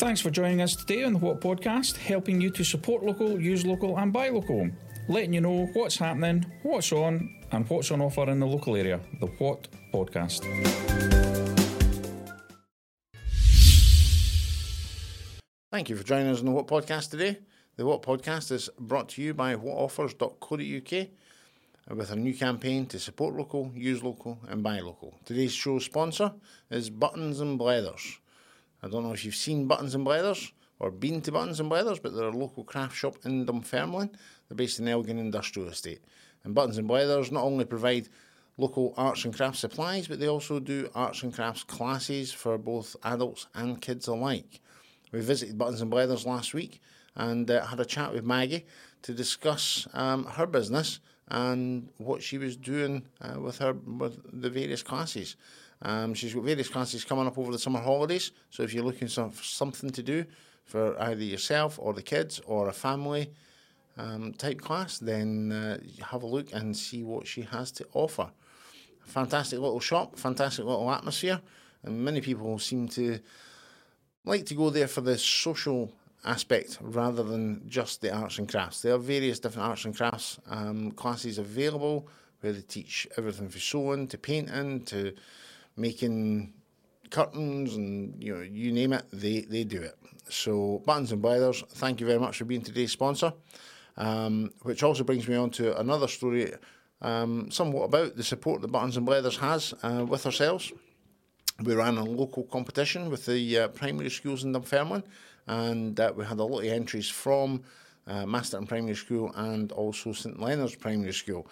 Thanks for joining us today on the What Podcast, helping you to support local, use local, and buy local. Letting you know what's happening, what's on, and what's on offer in the local area. The What Podcast. Thank you for joining us on the What Podcast today. The What Podcast is brought to you by whatoffers.co.uk with a new campaign to support local, use local, and buy local. Today's show sponsor is Buttons and Blethers. I don't know if you've seen Buttons and Blethers or been to Buttons and Blethers, but they're a local craft shop in Dunfermline. They're based in Elgin Industrial Estate. And Buttons and Blethers not only provide local arts and crafts supplies, but they also do arts and crafts classes for both adults and kids alike. We visited Buttons and Blethers last week and uh, had a chat with Maggie to discuss um, her business and what she was doing uh, with her with the various classes. Um, she's got various classes coming up over the summer holidays, so if you're looking for something to do for either yourself or the kids or a family um, type class, then uh, have a look and see what she has to offer. Fantastic little shop, fantastic little atmosphere, and many people seem to like to go there for the social aspect rather than just the arts and crafts. There are various different arts and crafts um, classes available where they teach everything from sewing to painting to making curtains and you know you name it, they they do it. So Buttons and Blethers, thank you very much for being today's sponsor. Um, which also brings me on to another story, um, somewhat about the support that Buttons and Blethers has uh, with ourselves. We ran a local competition with the uh, primary schools in Dunfermline and uh, we had a lot of entries from uh, Masterton Primary School and also St Leonard's Primary School.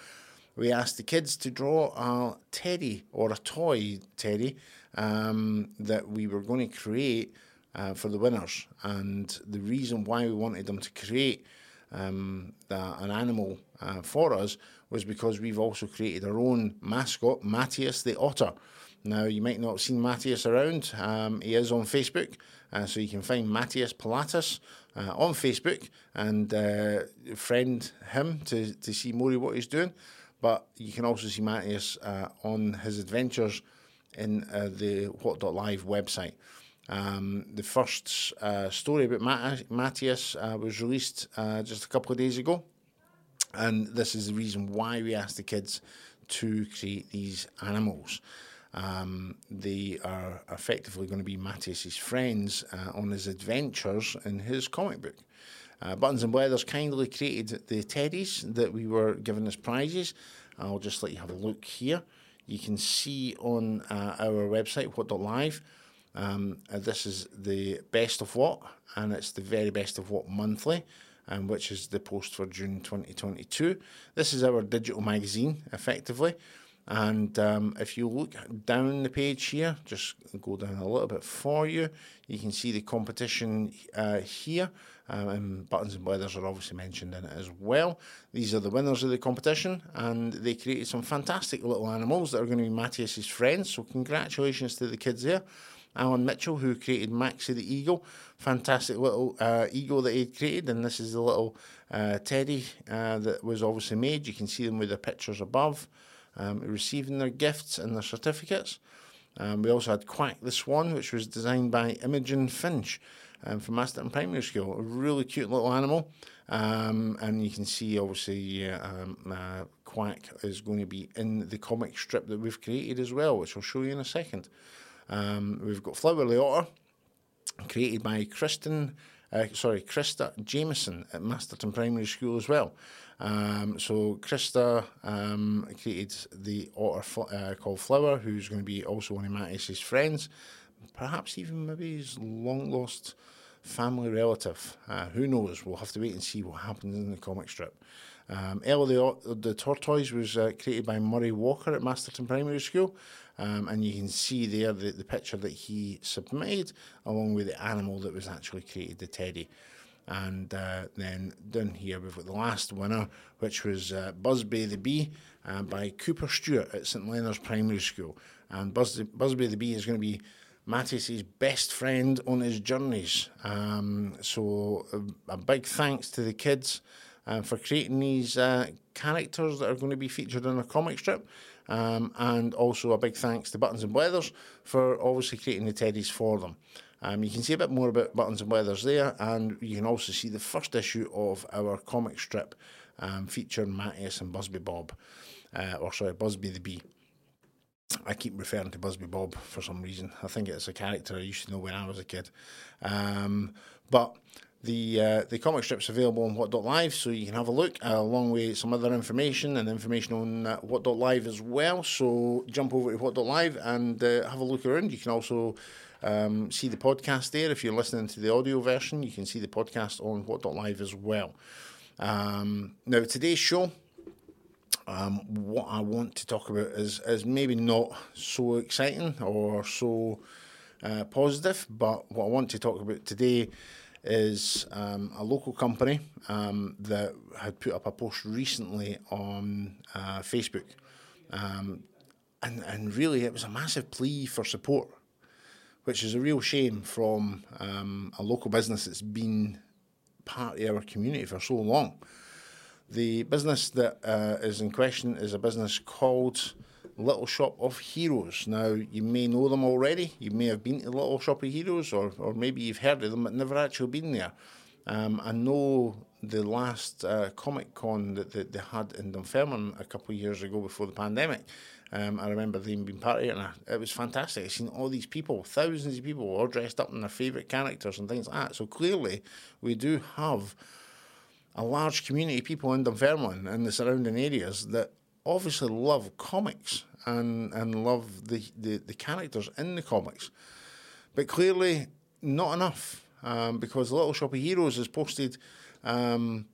We asked the kids to draw a teddy or a toy teddy um, that we were going to create uh, for the winners. And the reason why we wanted them to create um, the, an animal uh, for us was because we've also created our own mascot, Matthias the Otter. Now, you might not have seen Matthias around. Um, he is on Facebook, uh, so you can find Matthias Pilatus uh, on Facebook and uh, friend him to, to see more of what he's doing. But you can also see Matthias uh, on his adventures in uh, the What.live website. Um, the first uh, story about Matt- Matthias was released just a couple of days ago, and this is the reason why we asked the kids to create these animals. Um, they are effectively going to be Matthias's friends uh, on his adventures in his comic book. Uh, Buttons and Blethers kindly created the teddies that we were given as prizes. I'll just let you have a look here. You can see on uh, our website, what.live, um, uh, this is the best of what, and it's the very best of what monthly, um, which is the post for June 2022. This is our digital magazine, effectively. And um, if you look down the page here, just go down a little bit for you, you can see the competition uh, here. Um, and Buttons and Blethers are obviously mentioned in it as well. These are the winners of the competition, and they created some fantastic little animals that are going to be Matthias's friends. So, congratulations to the kids there. Alan Mitchell, who created Maxie the Eagle, fantastic little uh, eagle that he created, and this is the little uh, teddy uh, that was obviously made. You can see them with the pictures above um, receiving their gifts and their certificates. Um, we also had Quack the Swan, which was designed by Imogen Finch um, from Masterton Primary School. A really cute little animal. Um, and you can see, obviously, uh, uh, Quack is going to be in the comic strip that we've created as well, which I'll show you in a second. Um, we've got Flower the Otter, created by Kristen, uh, sorry, Krista Jameson at Masterton Primary School as well. Um, so Krista um, created the otter uh, called Flower, who's going to be also one of Matthias's friends, perhaps even maybe his long lost family relative. Uh, who knows? We'll have to wait and see what happens in the comic strip. Um, Ella the, the Tortoise was uh, created by Murray Walker at Masterton Primary School, um, and you can see there the, the picture that he submitted along with the animal that was actually created, the teddy. And uh, then down here we've got the last winner, which was uh, Busby the Bee uh, by Cooper Stewart at St Leonard's Primary School. And Buzz, Busby the Bee is going to be Matthias's best friend on his journeys. Um, so a, a, big thanks to the kids uh, for creating these uh, characters that are going to be featured in a comic strip. Um, and also a big thanks to Buttons and Blethers for obviously creating the teddies for them. Um, you can see a bit more about Buttons and Blethers there, and you can also see the first issue of our comic strip um, featuring Matthias and Busby Bob, uh, or sorry, Busby the Bee. I keep referring to Busby Bob for some reason. I think it's a character I used to know when I was a kid. Um, but the uh, the comic strip's available on What.live, so you can have a look, uh, along with some other information and information on uh, What.live as well. So jump over to What.live and uh, have a look around. You can also um, see the podcast there. If you're listening to the audio version, you can see the podcast on What.live as well. Um, now, today's show, um, what I want to talk about is, is maybe not so exciting or so uh, positive, but what I want to talk about today is um, a local company um, that had put up a post recently on uh, Facebook. Um, and, and really, it was a massive plea for support, which is a real shame from um, a local business that's been part of our community for so long. The business that uh, is in question is a business called Little Shop of Heroes. Now, you may know them already. You may have been to Little Shop of Heroes, or, or maybe you've heard of them but never actually been there. Um, I know the last uh, Comic Con that, that, they had in Dunfermline a couple of years ago before the pandemic. Um, I remember them being part of it, and I, it was fantastic. I've seen all these people, thousands of people, all dressed up in their favourite characters and things like that. So clearly, we do have a large community of people in Dunfermline and the surrounding areas that obviously love comics and and love the, the, the characters in the comics. But clearly, not enough um, because Little Shop of Heroes has posted um,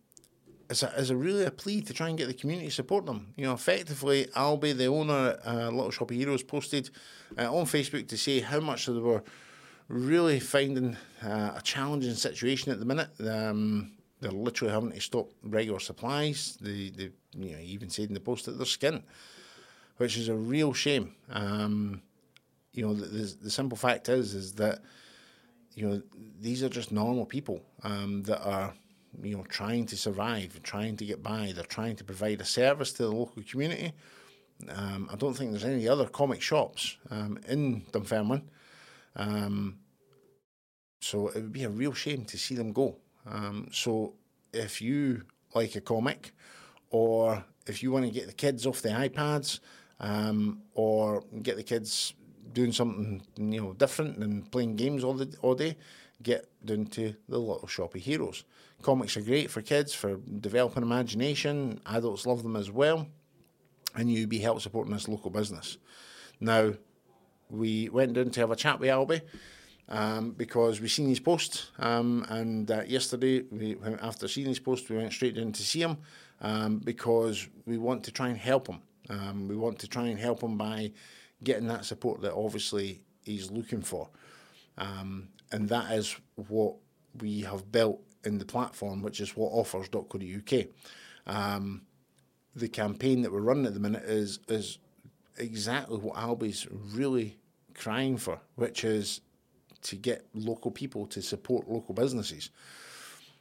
as, a, as a really a plea to try and get the community to support them. You know, effectively, Albie, the owner uh, Little Shop of Heroes, posted uh, on Facebook to say how much they were really finding uh, a challenging situation at the minute. Um, they're literally having to stop regular supplies. They, they you know, even said in the post that they're skint, which is a real shame. Um, you know, the, the, the, simple fact is is that you know these are just normal people um, that are you know trying to survive, trying to get by. They're trying to provide a service to the local community. Um, I don't think there's any other comic shops um, in Dunfermline. Um, so it would be a real shame to see them go. Um, so if you like a comic, or if you want to get the kids off the iPads, um, or get the kids doing something you know different than playing games all the all day. Get down to the Little Shop of Heroes. Comics are great for kids for developing imagination. Adults love them as well, and you be help supporting this local business. Now, we went down to have a chat with Albie. Um, because we seen his post, um, and uh, yesterday, we, after seeing his post, we went straight in to see him um, because we want to try and help him. Um, we want to try and help him by getting that support that obviously he's looking for. Um, and that is what we have built in the platform, which is whatoffers.co.uk. Um, the campaign that we're running at the minute is is exactly what Albie's really crying for, which is to get local people to support local businesses.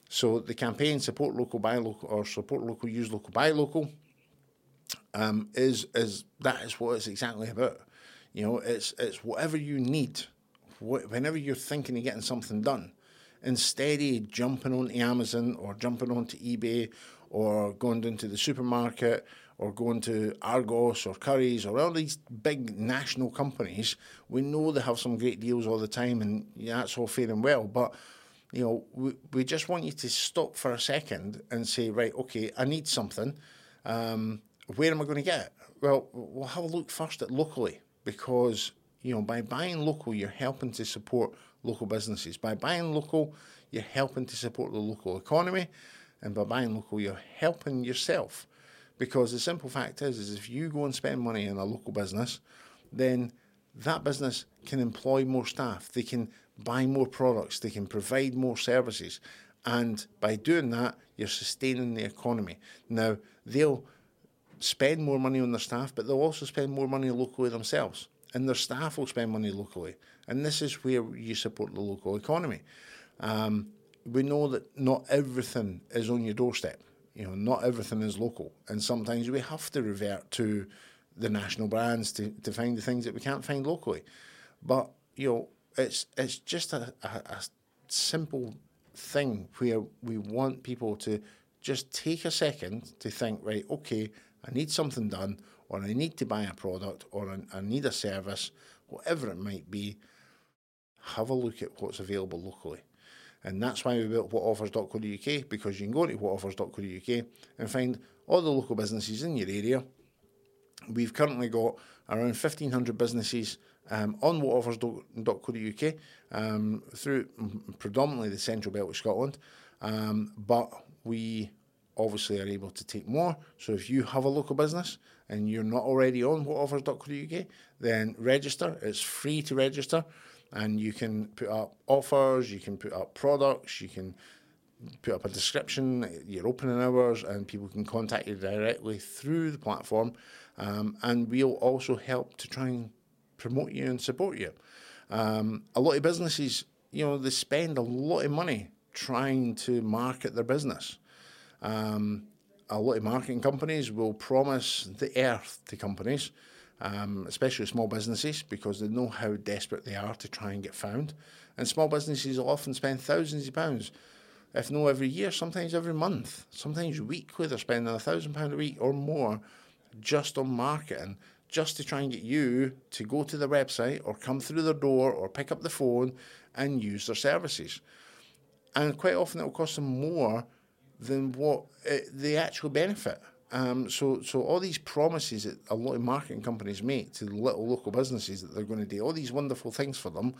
So the campaign support local, buy local, or support local, use local, buy local um, is is that is what it's exactly about. You know, it's it's whatever you need, whenever you're thinking of getting something done, instead of jumping onto Amazon or jumping onto eBay or going down to the supermarket or going to Argos or Currys or all these big national companies, we know they have some great deals all the time, and yeah, that's all fair and well, but you know, we, we just want you to stop for a second and say, right, okay, I need something. Um, where am I going to get it? Well, we'll have a look first at locally because you know by buying local, you're helping to support local businesses. By buying local, you're helping to support the local economy, and by buying local, you're helping yourself. Because the simple fact is, is if you go and spend money in a local business, then that business can employ more staff. They can buy more products. They can provide more services. And by doing that, you're sustaining the economy. Now, they'll spend more money on their staff, but they'll also spend more money locally themselves. And their staff will spend money locally. And this is where you support the local economy. Um, we know that not everything is on your doorstep. You know, not everything is local. And sometimes we have to revert to the national brands to, to find the things that we can't find locally. But, you know, it's it's just a, a, a simple thing where we want people to just take a second to think, right, okay, I need something done, or I need to buy a product, or I, need a service, whatever it might be. Have a look at what's available locally. And that's why we built whatoffers.co.uk because you can go to whatoffers.co.uk and find all the local businesses in your area. We've currently got around 1,500 businesses um, on whatoffers.co.uk um, through predominantly the central belt of Scotland. Um, but we obviously are able to take more. So if you have a local business and you're not already on whatoffers.co.uk, then register. It's free to register and you can put up offers, you can put up products, you can put up a description, your opening hours, and people can contact you directly through the platform. Um, and we'll also help to try and promote you and support you. Um, a lot of businesses, you know, they spend a lot of money trying to market their business. Um, a lot of marketing companies will promise the earth to companies um, especially small businesses, because they know how desperate they are to try and get found. And small businesses will often spend thousands of pounds, if not every year, sometimes every month, sometimes weekly. They're spending a thousand pound a week or more just on marketing, just to try and get you to go to their website or come through their door or pick up the phone and use their services. And quite often it will cost them more than what it, they actually benefit. Um, so, so all these promises that a lot of marketing companies make to little local businesses that they're going to do all these wonderful things for them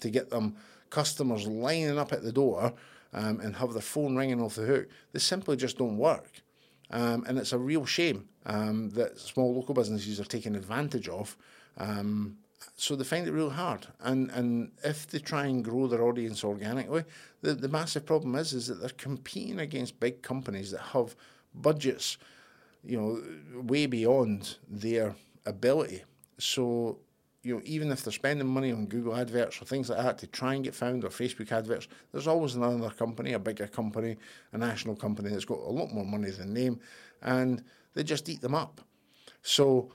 to get them customers lining up at the door um, and have their phone ringing off the hook, they simply just don't work. Um, and it's a real shame um, that small local businesses are taken advantage of. So they find it real hard. And and if they try and grow their audience organically, the, the massive problem is is that they're competing against big companies that have budgets you know, way beyond their ability. So, you know, even if they're spending money on Google adverts or things like that to try and get found or Facebook adverts, there's always another company, a bigger company, a national company that's got a lot more money than them, and they just eat them up. So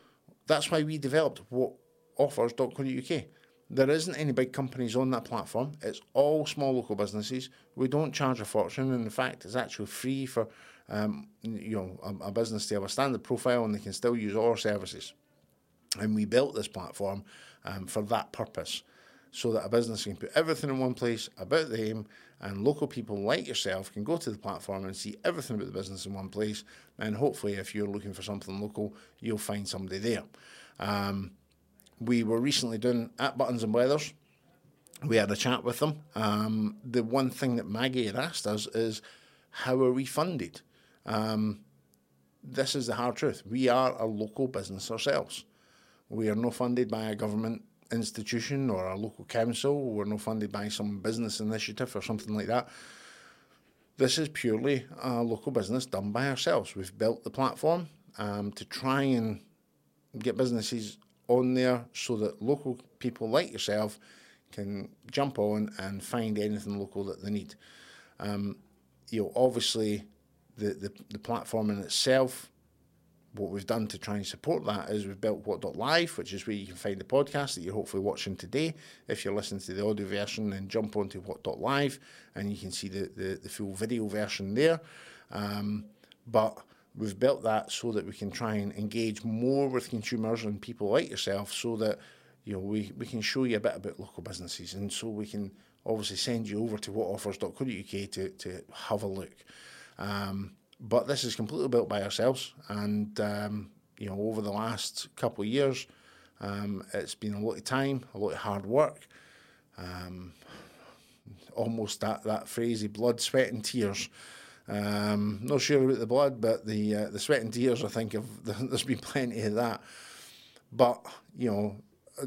that's why we developed what offers.co.uk. There isn't any big companies on that platform. It's all small local businesses. We don't charge a fortune. And in fact, it's actually free for um, you know, a, a, business to have a standard profile and they can still use our services. And we built this platform um, for that purpose, so that a business can put everything in one place about them, and local people like yourself can go to the platform and see everything about the business in one place. And hopefully, if you're looking for something local, you'll find somebody there. Um, we were recently doing at Buttons and Blethers. We had a chat with them. Um, the one thing that Maggie had asked us is, how are we funded? Um, this is the hard truth. We are a local business ourselves. We are not funded by a government institution or a local council. We're not funded by some business initiative or something like that. This is purely a local business done by ourselves. We've built the platform um, to try and get businesses on there so that local people like yourself can jump on and find anything local that they need. Um, you know, obviously, the, the, the platform in itself, what we've done to try and support that is we've built what.live, which is where you can find the podcast that you're hopefully watching today. If you're listening to the audio version, then jump onto what.live and you can see the, the, the full video version there. Um, but we've built that so that we can try and engage more with consumers and people like yourself so that you know we, we can show you a bit about local businesses and so we can obviously send you over to whatoffers.co.uk to, to have a look. Um, but this is completely built by ourselves, and um, you know, over the last couple of years, um, it's been a lot of time, a lot of hard work, um, almost that that phrase, blood, sweat, and tears. Um, not sure about the blood, but the uh, the sweat and tears, I think, have, there's been plenty of that. But you know,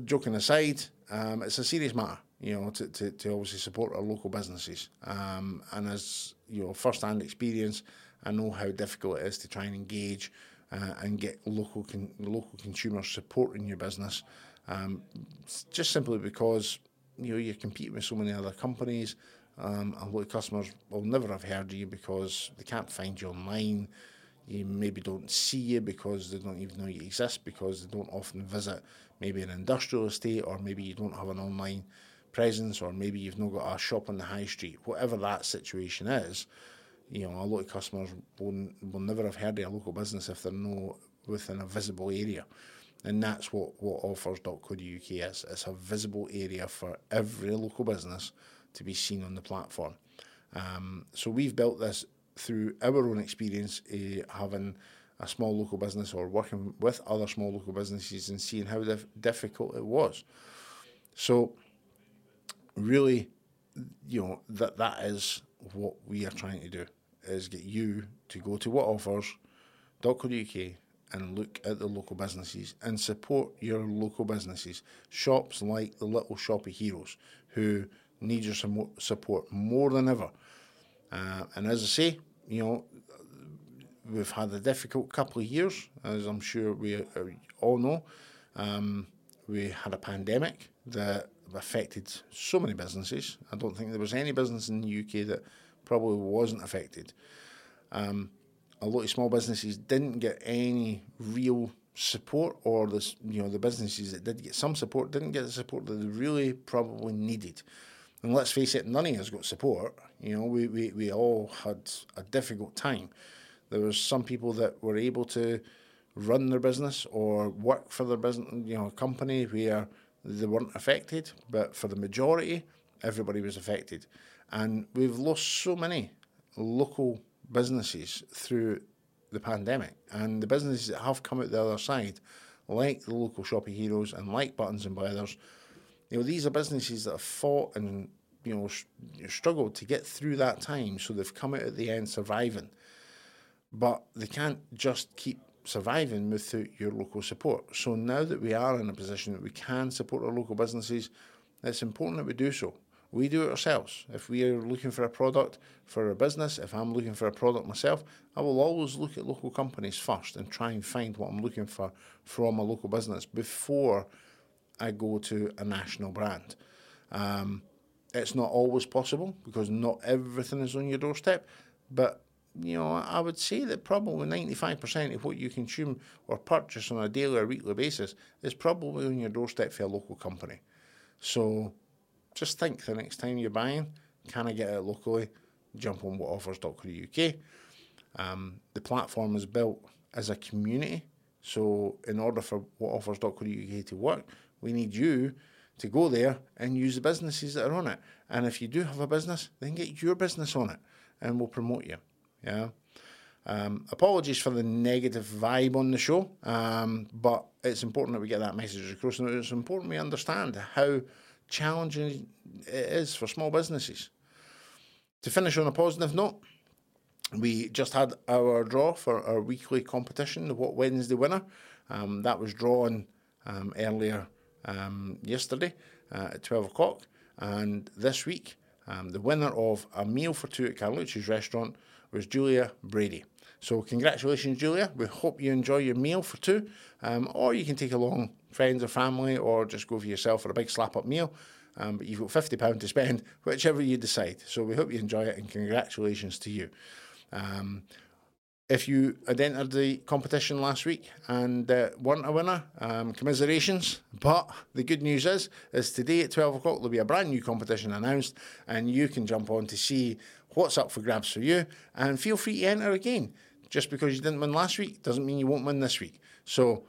joking aside, um, it's a serious matter you know, to, to, to obviously support our local businesses. Um, and as you know, first-hand experience, I know how difficult it is to try and engage uh, and get local con- local consumers supporting your business. Um, just simply because you know you're competing with so many other companies. Um, a lot of customers will never have heard of you because they can't find you online. You maybe don't see you because they don't even know you exist because they don't often visit maybe an industrial estate or maybe you don't have an online presence, or maybe you've not got a shop on the high street, whatever that situation is, you know, a lot of customers will, will never have heard of a local business if they're not within a visible area. And that's what, whatoffers.co.uk is. It's a visible area for every local business to be seen on the platform. Um, so we've built this through our own experience uh, having a small local business or working with other small local businesses and seeing how dif- difficult it was. So really, you know, that that is what we are trying to do is get you to go to whatoffers.co.uk and look at the local businesses and support your local businesses. Shops like the Little Shop of Heroes who need your support more than ever. Uh, and as I say, you know, we've had a difficult couple of years, as I'm sure we uh, all know. Um, we had a pandemic that affected so many businesses. I don't think there was any business in the UK that probably wasn't affected. Um, a lot of small businesses didn't get any real support, or the you know the businesses that did get some support didn't get the support that they really probably needed. And let's face it, none of us got support. You know, we, we, we all had a difficult time. There was some people that were able to run their business or work for their business, you know, company where they weren't affected, but for the majority, everybody was affected. And we've lost so many local businesses through the pandemic. And the businesses that have come out the other side, like the Little Shop of Heroes and like Buttons and Blethers, you know, these are businesses that have fought and, you know, struggled to get through that time. So they've come out at the end surviving. But they can't just keep surviving without your local support. So now that we are in a position that we can support our local businesses, it's important that we do so. We do it ourselves. If we are looking for a product for a business, if I'm looking for a product myself, I will always look at local companies first and try and find what I'm looking for from a local business before I go to a national brand. Um, it's not always possible because not everything is on your doorstep, but you know, I would say that probably 95% of what you consume or purchase on a daily or weekly basis is probably on your doorstep for a local company. So just think the next time you're buying, can I get it locally? Jump on whatoffers.co.uk. Um, the platform is built as a community. So in order for whatoffers.co.uk to work, we need you to go there and use the businesses that are on it. And if you do have a business, then get your business on it and we'll promote you. Yeah. Um, apologies for the negative vibe on the show, um, but it's important that we get that message across. And it's important we understand how challenging it is for small businesses. To finish on a positive note, we just had our draw for our weekly competition, the What Wednesday winner. Um, that was drawn um, earlier um, yesterday uh, at 12 o'clock. And this week, um, the winner of a meal for two at Carlucci's restaurant was Julia Brady. So, congratulations, Julia. We hope you enjoy your meal for two, um, or you can take along friends or family, or just go for yourself for a big slap up meal. Um, but you've got £50 to spend, whichever you decide. So, we hope you enjoy it, and congratulations to you. Um, if you had entered the competition last week and uh, weren't a winner, um, commiserations. But the good news is, is today at 12 o'clock there'll be a brand new competition announced, and you can jump on to see what's up for grabs for you. And feel free to enter again. Just because you didn't win last week doesn't mean you won't win this week. So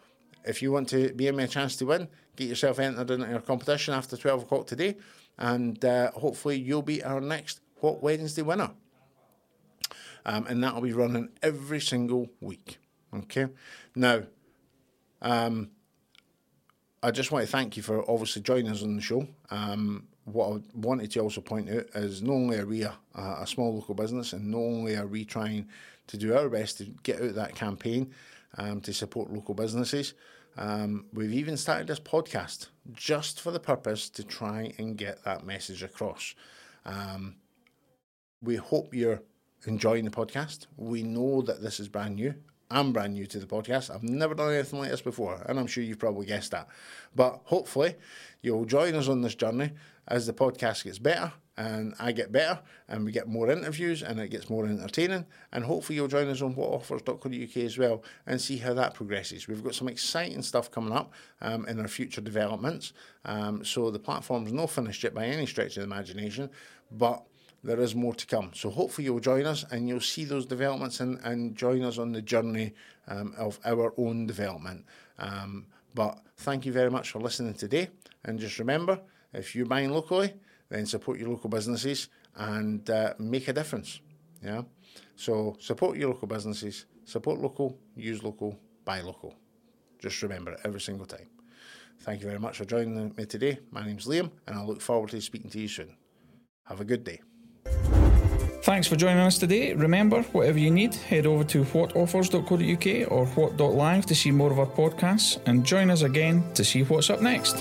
if you want to be in a chance to win, get yourself entered in our competition after 12 o'clock today, and uh, hopefully you'll be our next What Wednesday winner um, and that'll be running every single week. Okay, now um, I just want to thank you for obviously joining us on the show. Um, what I wanted to also point out is not only are we a, a, small local business, and not only are we trying to do our best to get out that campaign um, to support local businesses, um, we've even started this podcast just for the purpose to try and get that message across. Um, we hope you're enjoying the podcast. We know that this is brand new. I'm brand new to the podcast. I've never done anything like this before, and I'm sure you've probably guessed that. But hopefully, you'll join us on this journey as the podcast gets better and I get better and we get more interviews and it gets more entertaining. And hopefully, you'll join us on whatoffers.co.uk as well and see how that progresses. We've got some exciting stuff coming up um, in our future developments. Um, so, the platform's not finished yet by any stretch of the imagination, but there is more to come. So hopefully you'll join us and you'll see those developments and, and join us on the journey um, of our own development. Um, but thank you very much for listening today. And just remember, if you're buying locally, then support your local businesses and uh, make a difference. Yeah. So support your local businesses, support local, use local, buy local. Just remember it every single time. Thank you very much for joining me today. My name's Liam, and I look forward to speaking to you soon. Have a good day. Thanks for joining us today. Remember, whatever you need, head over to whatoffers.co.uk or what.live to see more of our podcasts and join us again to see what's up next.